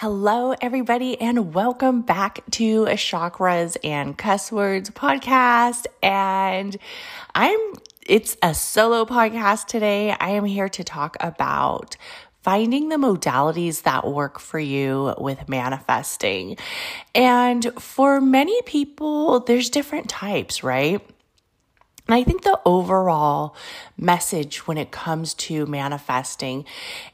Hello, everybody, and welcome back to Chakras and Cuss Words podcast. And I'm, it's a solo podcast today. I am here to talk about finding the modalities that work for you with manifesting. And for many people, there's different types, right? And I think the overall message when it comes to manifesting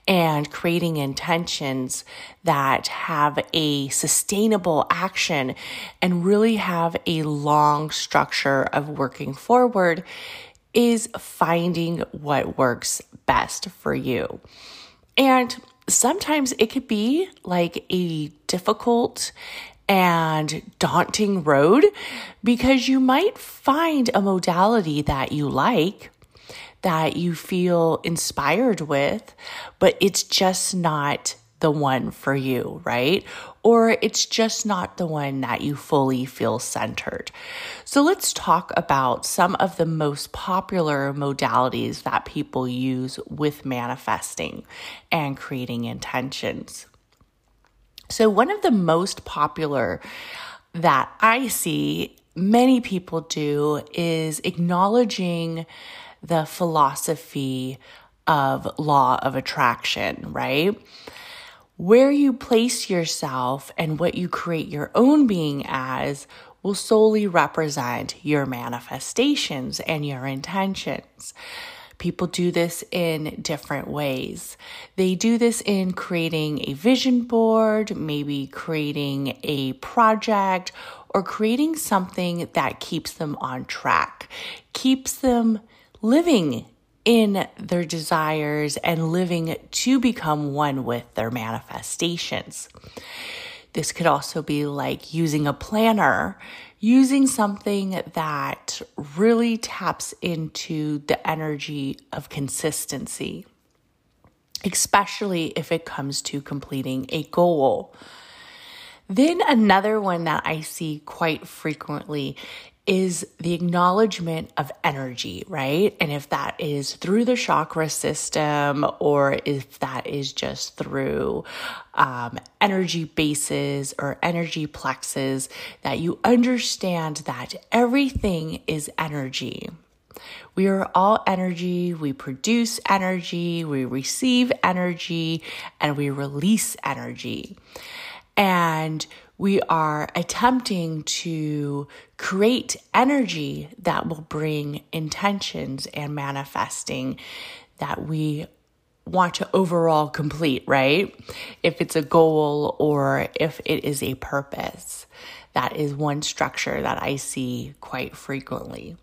and creating intentions that have a sustainable action and really have a long structure of working forward is finding what works best for you. And sometimes it could be like a difficult and daunting road because you might find a modality that you like, that you feel inspired with, but it's just not the one for you, right? Or it's just not the one that you fully feel centered. So let's talk about some of the most popular modalities that people use with manifesting and creating intentions. So, one of the most popular that I see many people do is acknowledging the philosophy of law of attraction, right? Where you place yourself and what you create your own being as will solely represent your manifestations and your intentions. People do this in different ways. They do this in creating a vision board, maybe creating a project, or creating something that keeps them on track, keeps them living in their desires and living to become one with their manifestations. This could also be like using a planner using something that really taps into the energy of consistency, especially if it comes to completing a goal. Then, another one that I see quite frequently is the acknowledgement of energy, right? And if that is through the chakra system or if that is just through um, energy bases or energy plexes, that you understand that everything is energy. We are all energy. We produce energy. We receive energy and we release energy. And we are attempting to create energy that will bring intentions and manifesting that we want to overall complete, right? If it's a goal or if it is a purpose. That is one structure that I see quite frequently.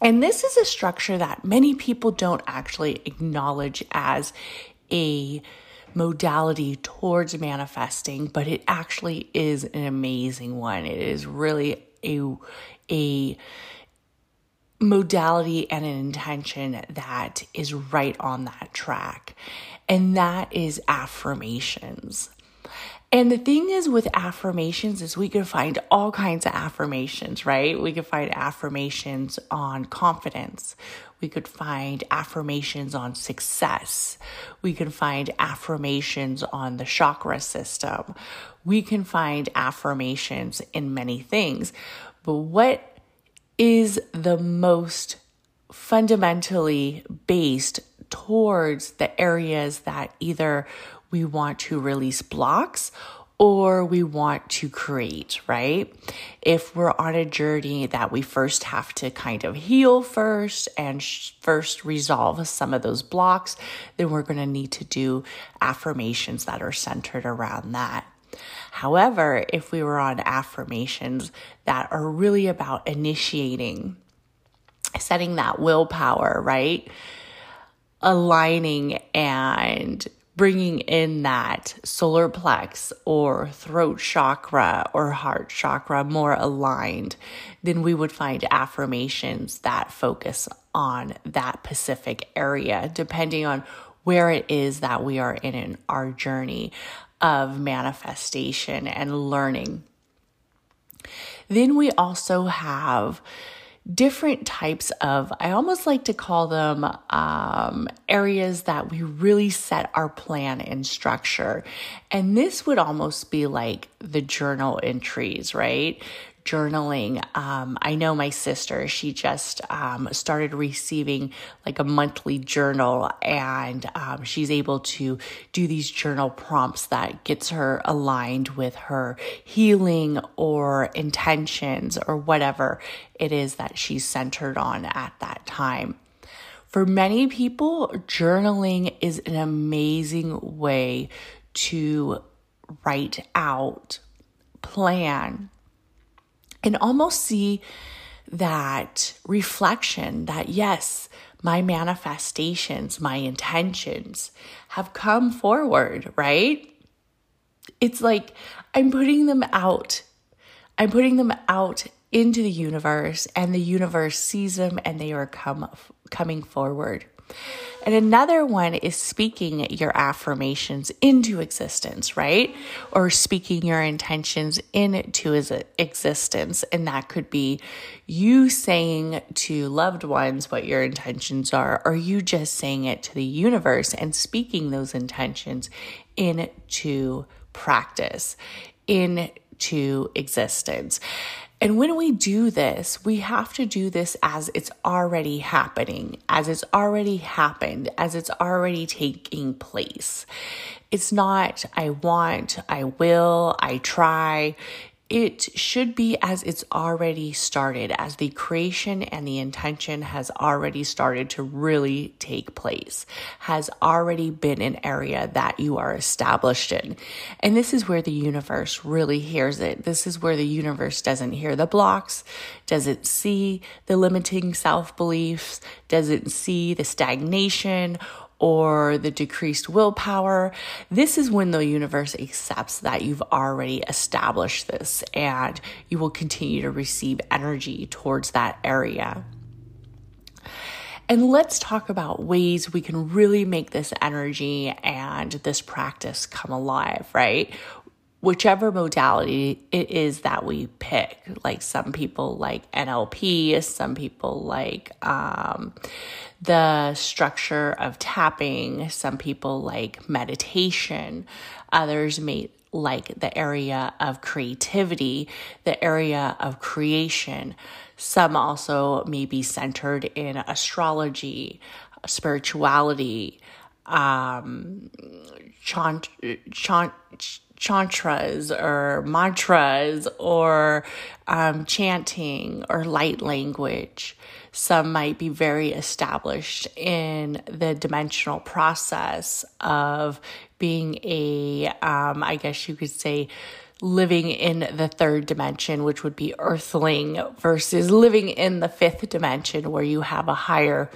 And this is a structure that many people don't actually acknowledge as a modality towards manifesting, but it actually is an amazing one. It is really a a modality and an intention that is right on that track. And that is affirmations. And the thing is with affirmations is we can find all kinds of affirmations, right? We can find affirmations on confidence. We could find affirmations on success. We can find affirmations on the chakra system. We can find affirmations in many things. But what is the most fundamentally based towards the areas that either we want to release blocks or we want to create, right? If we're on a journey that we first have to kind of heal first and sh- first resolve some of those blocks, then we're going to need to do affirmations that are centered around that. However, if we were on affirmations that are really about initiating, setting that willpower, right? Aligning and bringing in that solar plex or throat chakra or heart chakra more aligned, then we would find affirmations that focus on that specific area, depending on where it is that we are in, in our journey of manifestation and learning. Then we also have different types of, I almost like to call them um, areas that we really set our plan and structure. And this would almost be like the journal entries, right? Journaling. Um, I know my sister, she just um, started receiving like a monthly journal, and um, she's able to do these journal prompts that gets her aligned with her healing or intentions or whatever it is that she's centered on at that time. For many people, journaling is an amazing way to write out, plan, and almost see that reflection that yes, my manifestations, my intentions have come forward, right? It's like I'm putting them out. I'm putting them out into the universe and the universe sees them and they are come coming forward. And another one is speaking your affirmations into existence, right? Or speaking your intentions into existence. And that could be you saying to loved ones what your intentions are, or you just saying it to the universe and speaking those intentions into practice, into existence. And when we do this, we have to do this as it's already happening, as it's already happened, as it's already taking place. It's not, I want, I will, I try it should be as it's already started, as the creation and the intention has already started to really take place, has already been an area that you are established in. And this is where the universe really hears it. This is where the universe doesn't hear the blocks, doesn't see the limiting self beliefs, doesn't see the stagnation or the decreased willpower, this is when the universe accepts that you've already established this and you will continue to receive energy towards that area. And let's talk about ways we can really make this energy and this practice come alive, right? Whichever modality it is that we pick. Like some people like NLP, some people like um, the structure of tapping, some people like meditation, others may like the area of creativity, the area of creation. Some also may be centered in astrology, spirituality, um, chant, chant, chantras or mantras or um, chanting or light language. Some might be very established in the dimensional process of being a, um, I guess you could say, living in the third dimension, which would be earthling, versus living in the fifth dimension where you have a higher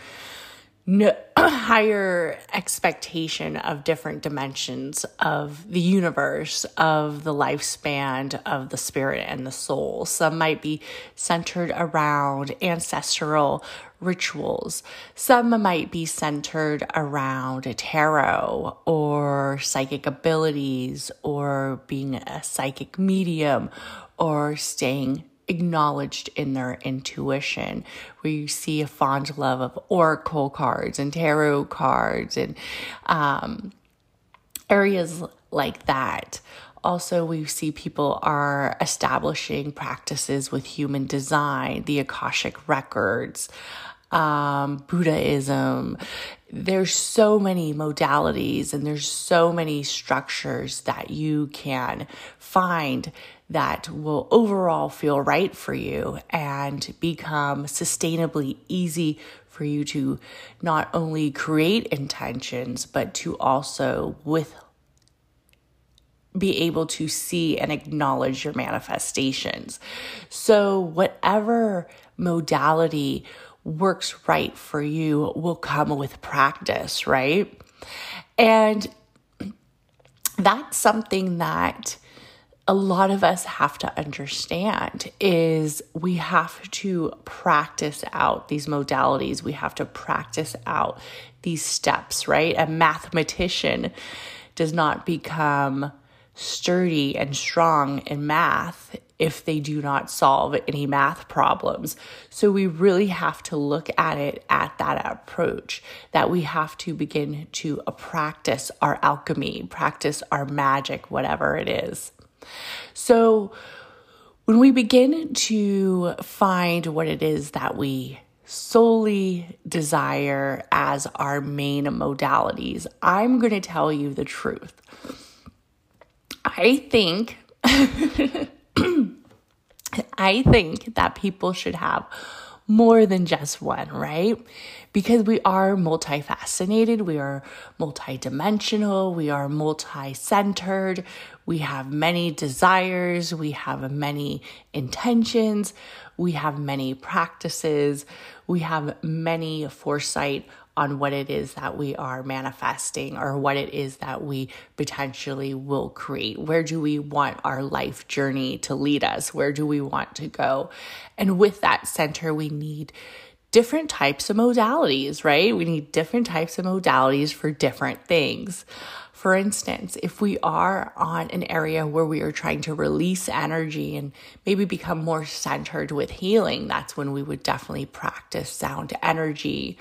no, higher expectation of different dimensions of the universe, of the lifespan of the spirit and the soul. Some might be centered around ancestral rituals. Some might be centered around tarot or psychic abilities or being a psychic medium or staying acknowledged in their intuition, where you see a fond love of oracle cards and tarot cards and um, areas like that. Also, we see people are establishing practices with human design, the Akashic records, um, Buddhism. There's so many modalities and there's so many structures that you can find that will overall feel right for you and become sustainably easy for you to not only create intentions, but to also with be able to see and acknowledge your manifestations. So, whatever modality works right for you will come with practice, right? And that's something that a lot of us have to understand is we have to practice out these modalities we have to practice out these steps right a mathematician does not become sturdy and strong in math if they do not solve any math problems. So we really have to look at it at that approach that we have to begin to practice our alchemy, practice our magic, whatever it is. So when we begin to find what it is that we solely desire as our main modalities, I'm going to tell you the truth. I think I think that people should have more than just one, right? Because we are multifaceted, we are multidimensional, we are multi centered, we have many desires, we have many intentions, we have many practices, we have many foresight on what it is that we are manifesting or what it is that we potentially will create. Where do we want our life journey to lead us? Where do we want to go? And with that center, we need different types of modalities, right? We need different types of modalities for different things. For instance, if we are on an area where we are trying to release energy and maybe become more centered with healing, that's when we would definitely practice sound energy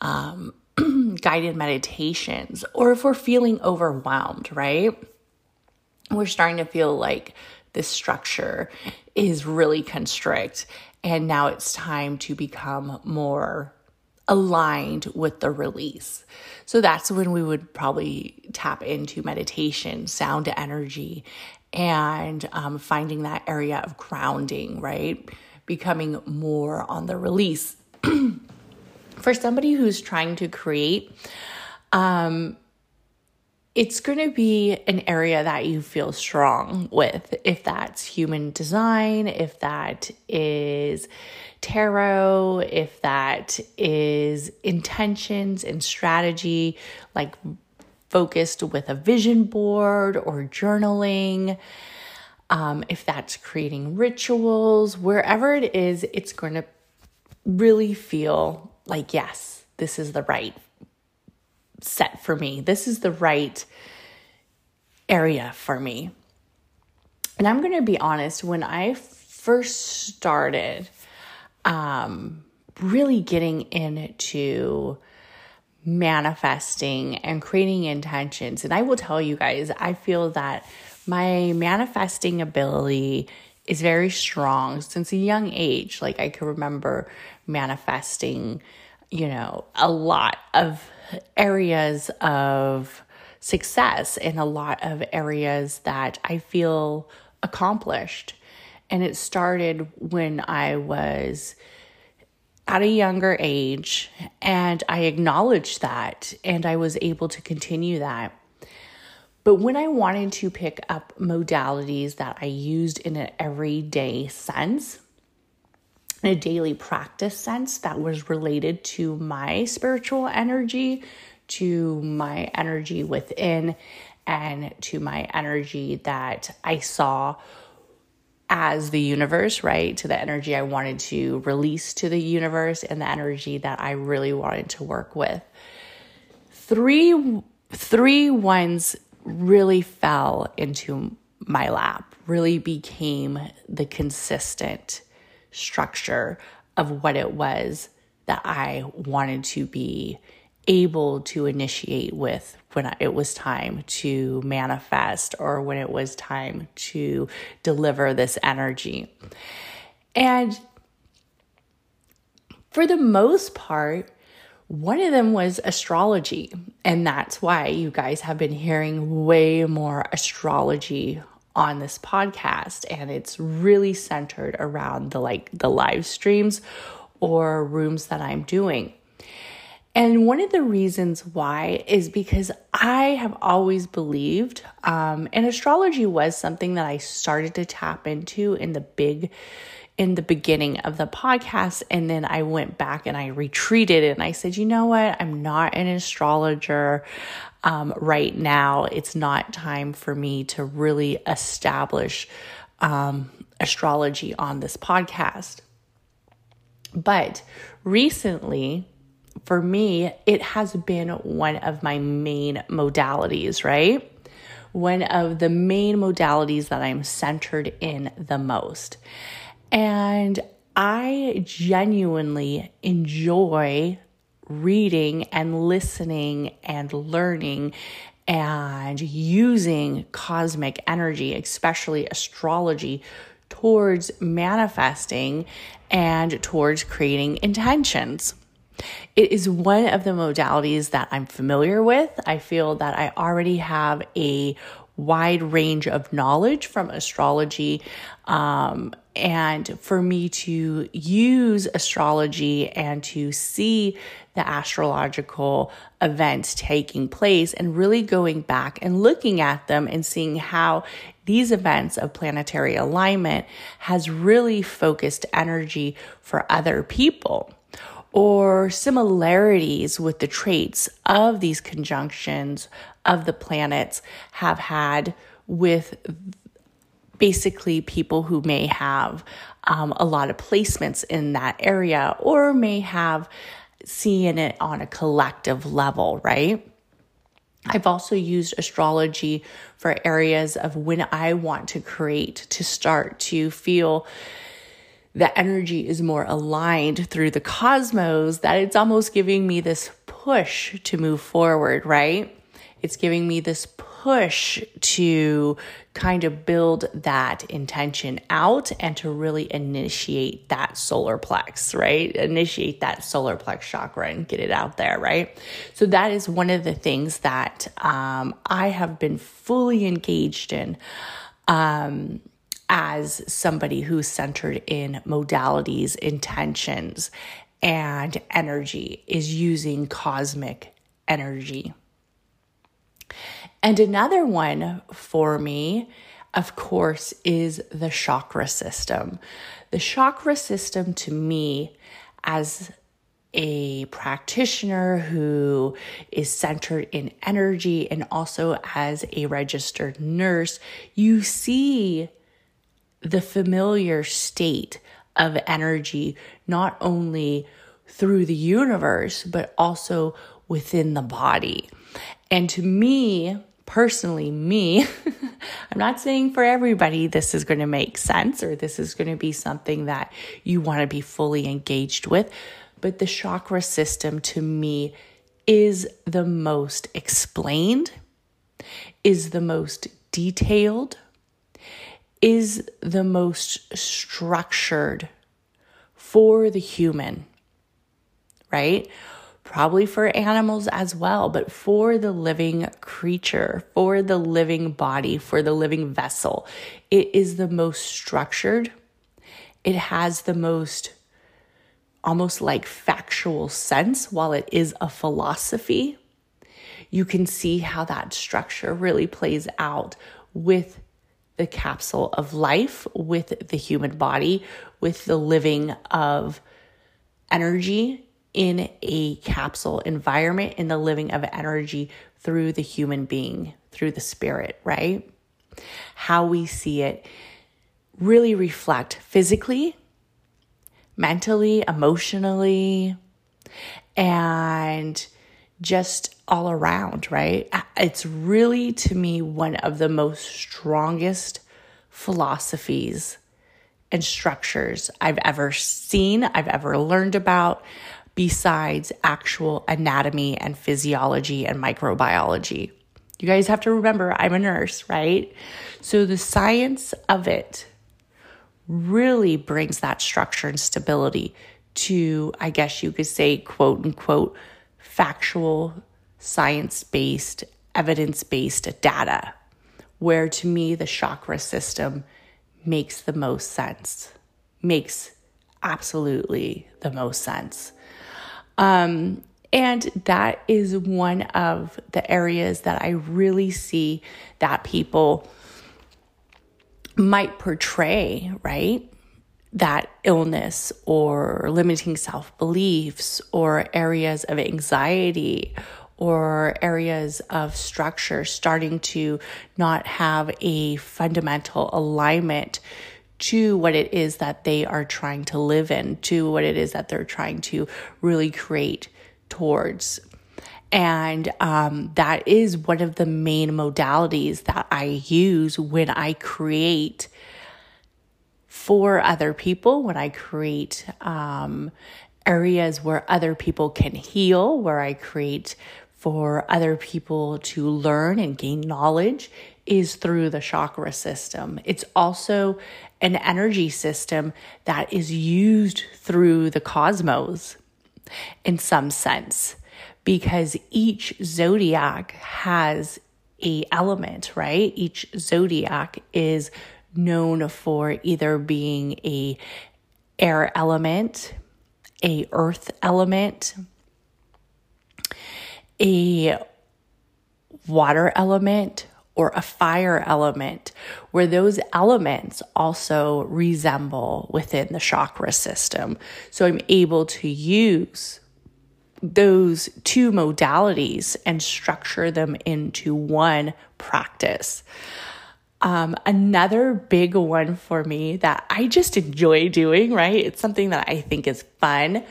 um, guided meditations, or if we're feeling overwhelmed, right? We're starting to feel like this structure is really constrict, and now it's time to become more aligned with the release. So that's when we would probably tap into meditation, sound energy, and um, finding that area of grounding, right? Becoming more on the release. for somebody who's trying to create, um, it's going to be an area that you feel strong with. If that's human design, if that is tarot, if that is intentions and strategy, like focused with a vision board or journaling. Um, if that's creating rituals, wherever it is, it's going to really feel like, yes, this is the right set for me. This is the right area for me. And I'm going to be honest, when I first started um, really getting into manifesting and creating intentions, and I will tell you guys, I feel that my manifesting ability is very strong since a young age. Like I can remember manifesting, you know, a lot of areas of success and a lot of areas that I feel accomplished. And it started when I was at a younger age and I acknowledged that and I was able to continue that. But when I wanted to pick up modalities that I used in an everyday sense, in a daily practice sense that was related to my spiritual energy, to my energy within, and to my energy that I saw as the universe, right? To the energy I wanted to release to the universe and the energy that I really wanted to work with. Three three ones really fell into my lap, really became the consistent structure of what it was that I wanted to be able to initiate with when it was time to manifest or when it was time to deliver this energy. And for the most part, one of them was astrology. And that's why you guys have been hearing way more astrology on this podcast. And it's really centered around the like the live streams or rooms that I'm doing. And one of the reasons why is because I have always believed, um, and astrology was something that I started to tap into in the big in the beginning of the podcast. And then I went back and I retreated and I said, you know what? I'm not an astrologer. Um, right now, it's not time for me to really establish um, astrology on this podcast. But recently, for me, it has been one of my main modalities, right? One of the main modalities that I'm centered in the most. And I genuinely enjoy reading and listening and learning and using cosmic energy, especially astrology, towards manifesting and towards creating intentions. It is one of the modalities that I'm familiar with. I feel that I already have a wide range of knowledge from astrology. Um, and for me to use astrology and to see the astrological events taking place and really going back and looking at them and seeing how these events of planetary alignment has really focused energy for other people or similarities with the traits of these conjunctions of the planets have had with basically people who may have um, a lot of placements in that area or may have seen it on a collective level, right? I've also used astrology for areas of when I want to create to start to feel the energy is more aligned through the cosmos that it's almost giving me this push to move forward, right? It's giving me this push to kind of build that intention out and to really initiate that solar plex, right? Initiate that solar plex chakra and get it out there, right? So that is one of the things that um, I have been fully engaged in. Um, as somebody who's centered in modalities, intentions, and energy, is using cosmic energy. And another one for me, of course, is the chakra system. The chakra system to me, as a practitioner who is centered in energy and also as a registered nurse, you see the familiar state of energy, not only through the universe, but also within the body. And to me, personally, me, I'm not saying for everybody this is going to make sense or this is going to be something that you want to be fully engaged with, but the chakra system to me is the most explained, is the most detailed, is the most structured for the human, right? Probably for animals as well, but for the living creature, for the living body, for the living vessel. It is the most structured. It has the most almost like factual sense while it is a philosophy. You can see how that structure really plays out with the capsule of life, with the human body, with the living of energy in a capsule environment in the living of energy through the human being, through the spirit, right? How we see it really reflect physically, mentally, emotionally, and just all around, right? It's really to me one of the most strongest philosophies and structures I've ever seen, I've ever learned about besides actual anatomy and physiology and microbiology. You guys have to remember, I'm a nurse, right? So the science of it really brings that structure and stability to, I guess you could say, quote unquote, factual, science based, evidence based data, where to me the chakra system makes the most sense, makes absolutely the most sense. Um, and that is one of the areas that I really see that people might portray, right? that illness or limiting self beliefs or areas of anxiety or areas of structure starting to not have a fundamental alignment to what it is that they are trying to live in, to what it is that they're trying to really create towards. And um, that is one of the main modalities that I use when I create for other people, when I create um, areas where other people can heal, where I create for other people to learn and gain knowledge is through the chakra system. It's also an energy system that is used through the cosmos in some sense because each zodiac has a element, right? Each zodiac is known for either being a air element, a earth element, a water element or a fire element, where those elements also resemble within the chakra system. So I'm able to use those two modalities and structure them into one practice. Um, another big one for me that I just enjoy doing, right? It's something that I think is fun.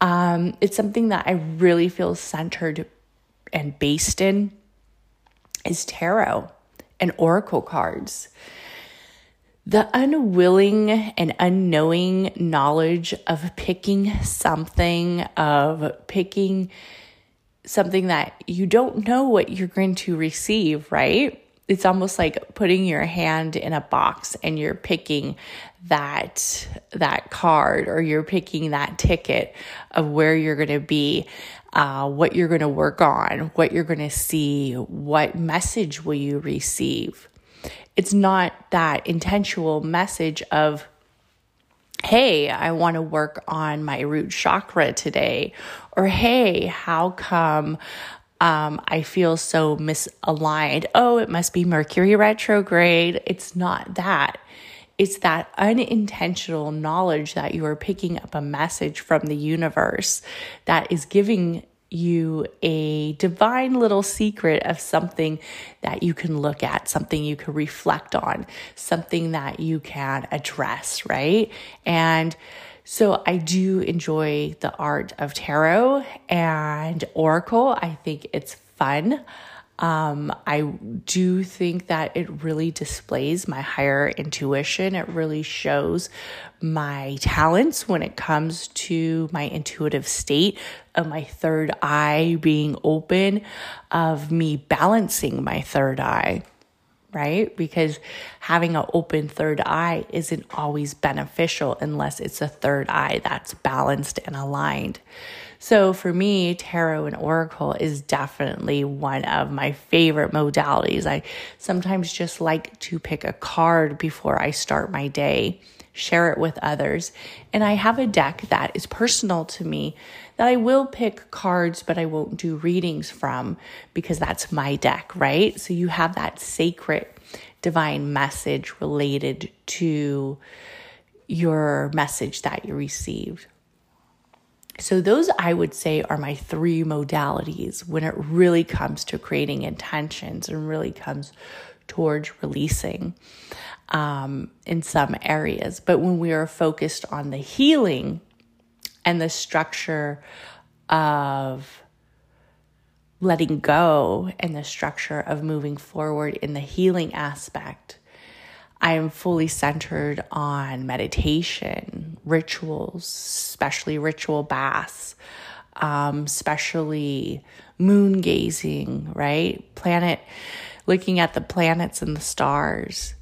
Um, it's something that I really feel centered and based in is tarot and oracle cards. The unwilling and unknowing knowledge of picking something, of picking something that you don't know what you're going to receive, right? It's almost like putting your hand in a box and you're picking that that card or you're picking that ticket of where you're going to be uh, what you're going to work on, what you're going to see, what message will you receive. It's not that intentional message of, hey, I want to work on my root chakra today, or hey, how come um, I feel so misaligned? Oh, it must be Mercury retrograde. It's not that. It's that unintentional knowledge that you are picking up a message from the universe that is giving you a divine little secret of something that you can look at, something you can reflect on, something that you can address, right? And so I do enjoy the art of tarot and oracle. I think it's fun. Um, I do think that it really displays my higher intuition. It really shows my talents when it comes to my intuitive state of my third eye being open, of me balancing my third eye right? Because having an open third eye isn't always beneficial unless it's a third eye that's balanced and aligned. So for me, tarot and oracle is definitely one of my favorite modalities. I sometimes just like to pick a card before I start my day, share it with others. And I have a deck that is personal to me that I will pick cards, but I won't do readings from because that's my deck, right? So you have that sacred divine message related to your message that you received. So, those I would say are my three modalities when it really comes to creating intentions and really comes towards releasing um, in some areas. But when we are focused on the healing and the structure of letting go and the structure of moving forward in the healing aspect, I am fully centered on meditation, rituals, especially ritual baths, um, especially moon gazing, right? Planet, looking at the planets and the stars,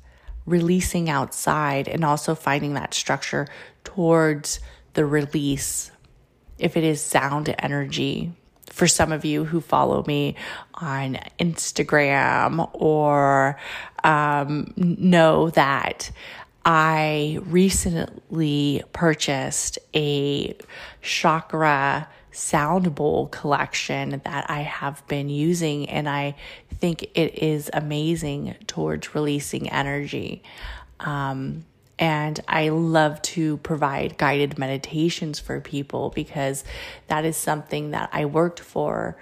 releasing outside, and also finding that structure towards the release. If it is sound energy, for some of you who follow me on Instagram or um, know that I recently purchased a chakra sound bowl collection that I have been using, and I think it is amazing towards releasing energy. Um, And I love to provide guided meditations for people because that is something that I worked for,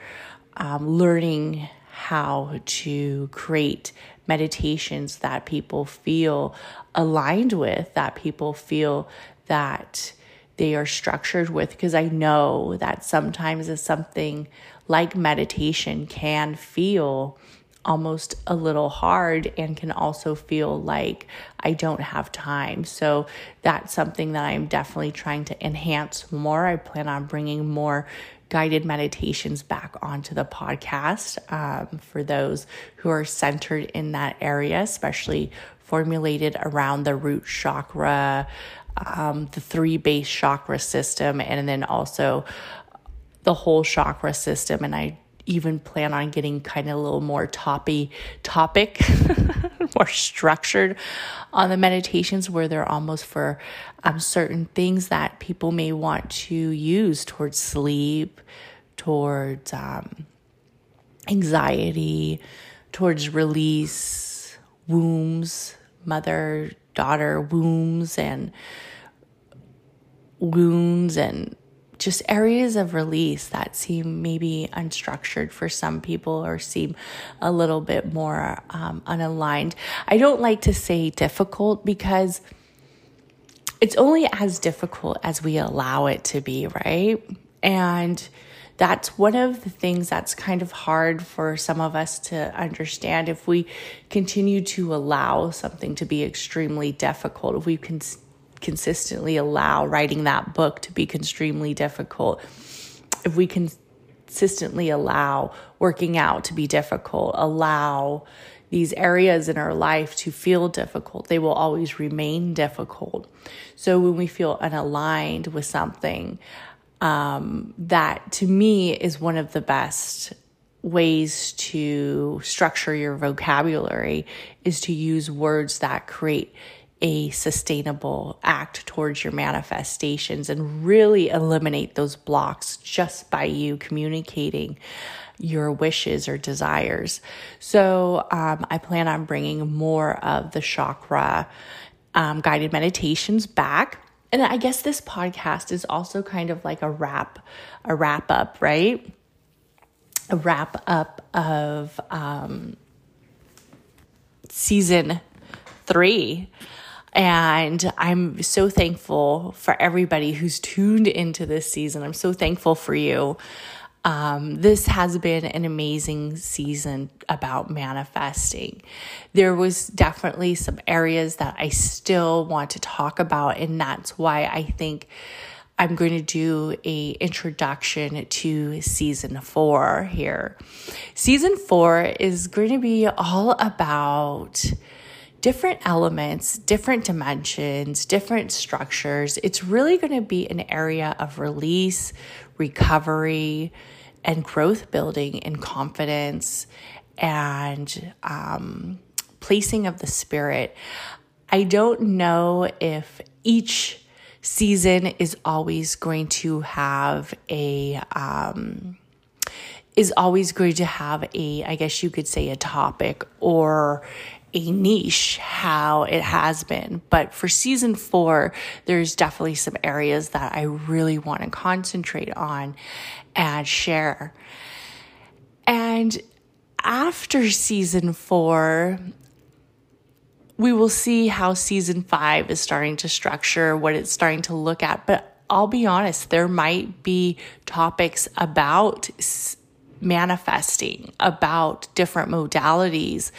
um, learning how to create meditations that people feel aligned with, that people feel that they are structured with. Because I know that sometimes is something like meditation can feel almost a little hard and can also feel like I don't have time. So that's something that I'm definitely trying to enhance more. I plan on bringing more guided meditations back onto the podcast um, for those who are centered in that area, especially formulated around the root chakra, um, the three base chakra system, and then also the whole chakra system. And I even plan on getting kind of a little more toppy topic, more structured on the meditations where they're almost for um, certain things that people may want to use towards sleep, towards um, anxiety, towards release, wombs, mother daughter wombs, and wounds and just areas of release that seem maybe unstructured for some people or seem a little bit more um, unaligned. I don't like to say difficult because it's only as difficult as we allow it to be, right? And that's one of the things that's kind of hard for some of us to understand. If we continue to allow something to be extremely difficult, if we can consistently allow writing that book to be extremely difficult, if we consistently allow working out to be difficult, allow these areas in our life to feel difficult, they will always remain difficult. So when we feel unaligned with something, um, that to me is one of the best ways to structure your vocabulary is to use words that create a sustainable act towards your manifestations and really eliminate those blocks just by you communicating your wishes or desires. So, um, I plan on bringing more of the chakra um, guided meditations back. And I guess this podcast is also kind of like a wrap, a wrap up, right? A wrap up of um, season three and I'm so thankful for everybody who's tuned into this season. I'm so thankful for you. Um, this has been an amazing season about manifesting. There was definitely some areas that I still want to talk about, and that's why I think I'm going to do a introduction to season four here. Season four is going to be all about different elements, different dimensions, different structures. It's really going to be an area of release, recovery, and growth building and confidence and um, placing of the spirit. I don't know if each season is always going to have a um, is always going to have a i guess you could say a topic or a niche how it has been. But for season four, there's definitely some areas that I really want to concentrate on and share. And after season four, we will see how season five is starting to structure, what it's starting to look at. But I'll be honest, there might be topics about manifesting, about different modalities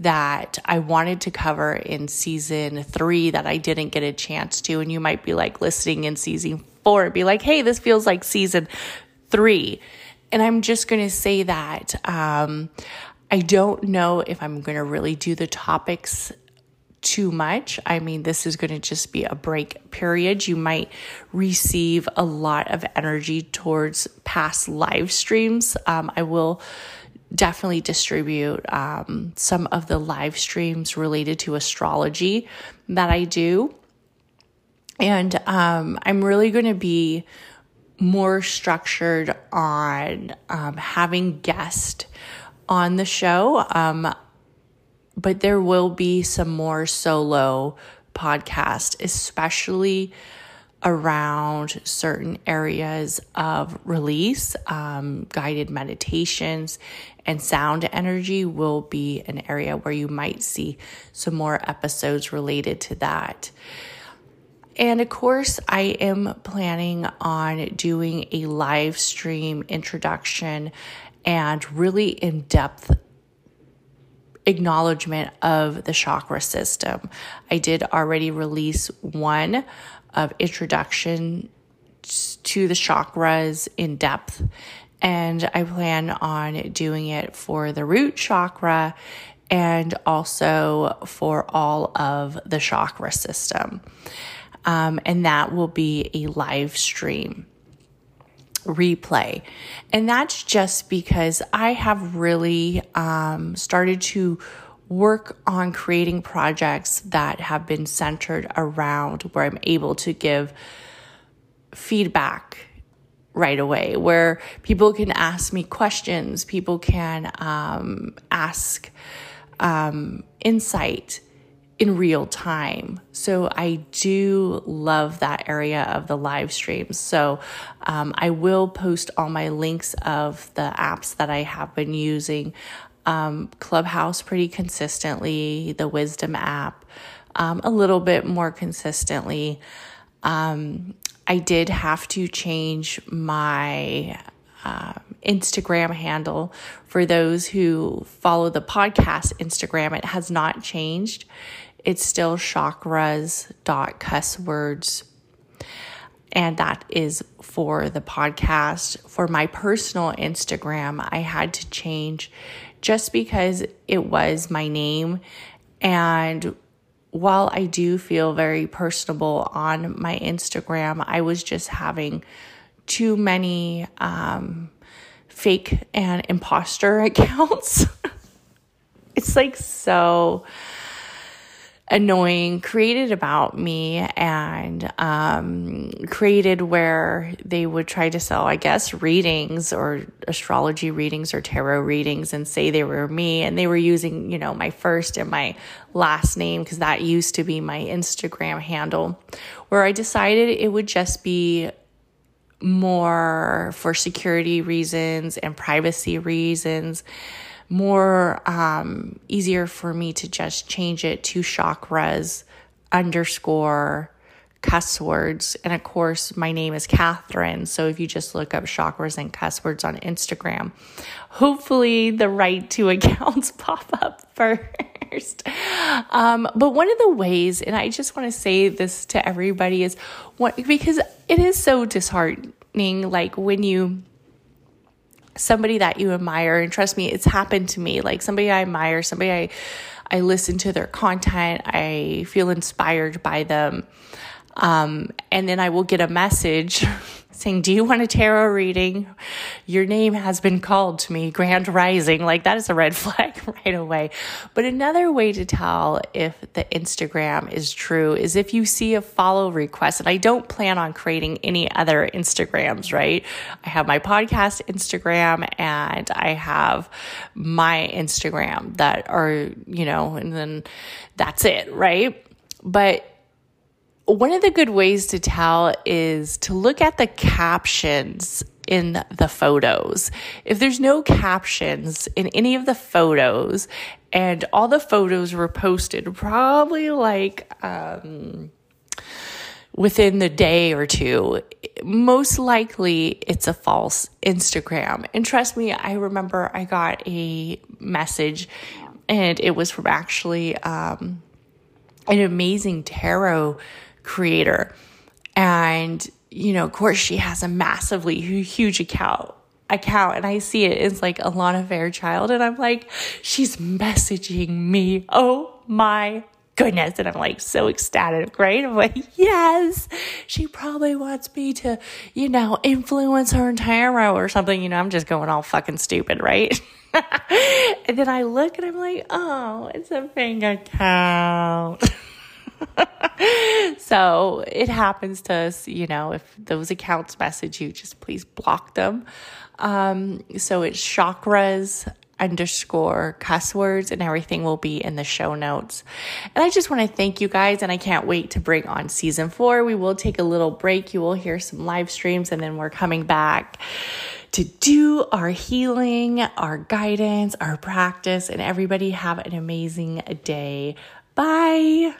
that I wanted to cover in season three that I didn't get a chance to. And you might be like listening in season four, be like, hey, this feels like season three. And I'm just going to say that um, I don't know if I'm going to really do the topics too much. I mean, this is going to just be a break period. You might receive a lot of energy towards past live streams. Um, I will definitely distribute um, some of the live streams related to astrology that I do. And um, I'm really going to be more structured on um, having guests on the show. Um, but there will be some more solo podcast, especially around certain areas of release. Um, guided meditations and sound energy will be an area where you might see some more episodes related to that. And of course, I am planning on doing a live stream introduction and really in depth acknowledgement of the chakra system. I did already release one of introduction to the chakras in depth. And I plan on doing it for the root chakra and also for all of the chakra system. Um, and that will be a live stream replay. And that's just because I have really um, started to work on creating projects that have been centered around where I'm able to give feedback right away, where people can ask me questions, people can um, ask um, insight in real time. So I do love that area of the live streams. So um, I will post all my links of the apps that I have been using um, Clubhouse pretty consistently, the Wisdom app um, a little bit more consistently. Um, I did have to change my uh, Instagram handle for those who follow the podcast Instagram. It has not changed. It's still chakras.cusswords. And that is for the podcast. For my personal Instagram, I had to change just because it was my name. And while I do feel very personable on my Instagram, I was just having too many um, fake and imposter accounts. it's like so annoying created about me and um, created where they would try to sell, I guess, readings or astrology readings or tarot readings and say they were me. And they were using, you know, my first and my last name because that used to be my Instagram handle, where I decided it would just be more for security reasons and privacy reasons more um, easier for me to just change it to chakras underscore cuss words. And of course, my name is Catherine. So if you just look up chakras and cuss words on Instagram, hopefully the right two accounts pop up first. Um, but one of the ways, and I just want to say this to everybody, is what because it is so disheartening, like when you somebody that you admire and trust me it's happened to me. Like somebody i admire somebody i i listen to their content i feel inspired by them um, and then i will get a message saying, Do you want a tarot reading? Your name has been called to me, Grand Rising. Like that is a red flag right away. But another way to tell if the Instagram is true is if you see a follow request. And I don't plan on creating any other Instagrams, right? I have my podcast Instagram and I have my Instagram that are, you know, and then that's it, right? But one of the good ways to tell is to look at the captions in the photos. If there's no captions in any of the photos and all the photos were posted probably like um, within the day or two, most likely it's a false Instagram. And trust me, I remember I got a message and it was from actually um, an amazing tarot creator. And, you know, of course, she has a massively huge account account and I see it. It's like Alana Fairchild. And I'm like, she's messaging me. Oh my goodness. And I'm like so ecstatic, right? I'm like, yes, she probably wants me to, you know, influence her entire row or something. You know, I'm just going all fucking stupid, right? and then I look and I'm like, oh, it's a bank account. so it happens to us, you know, if those accounts message you, just please block them. Um, so it's chakras underscore cuss words and everything will be in the show notes. And I just want to thank you guys and I can't wait to bring on season four. We will take a little break. You will hear some live streams and then we're coming back to do our healing, our guidance, our practice, and everybody have an amazing day. Bye.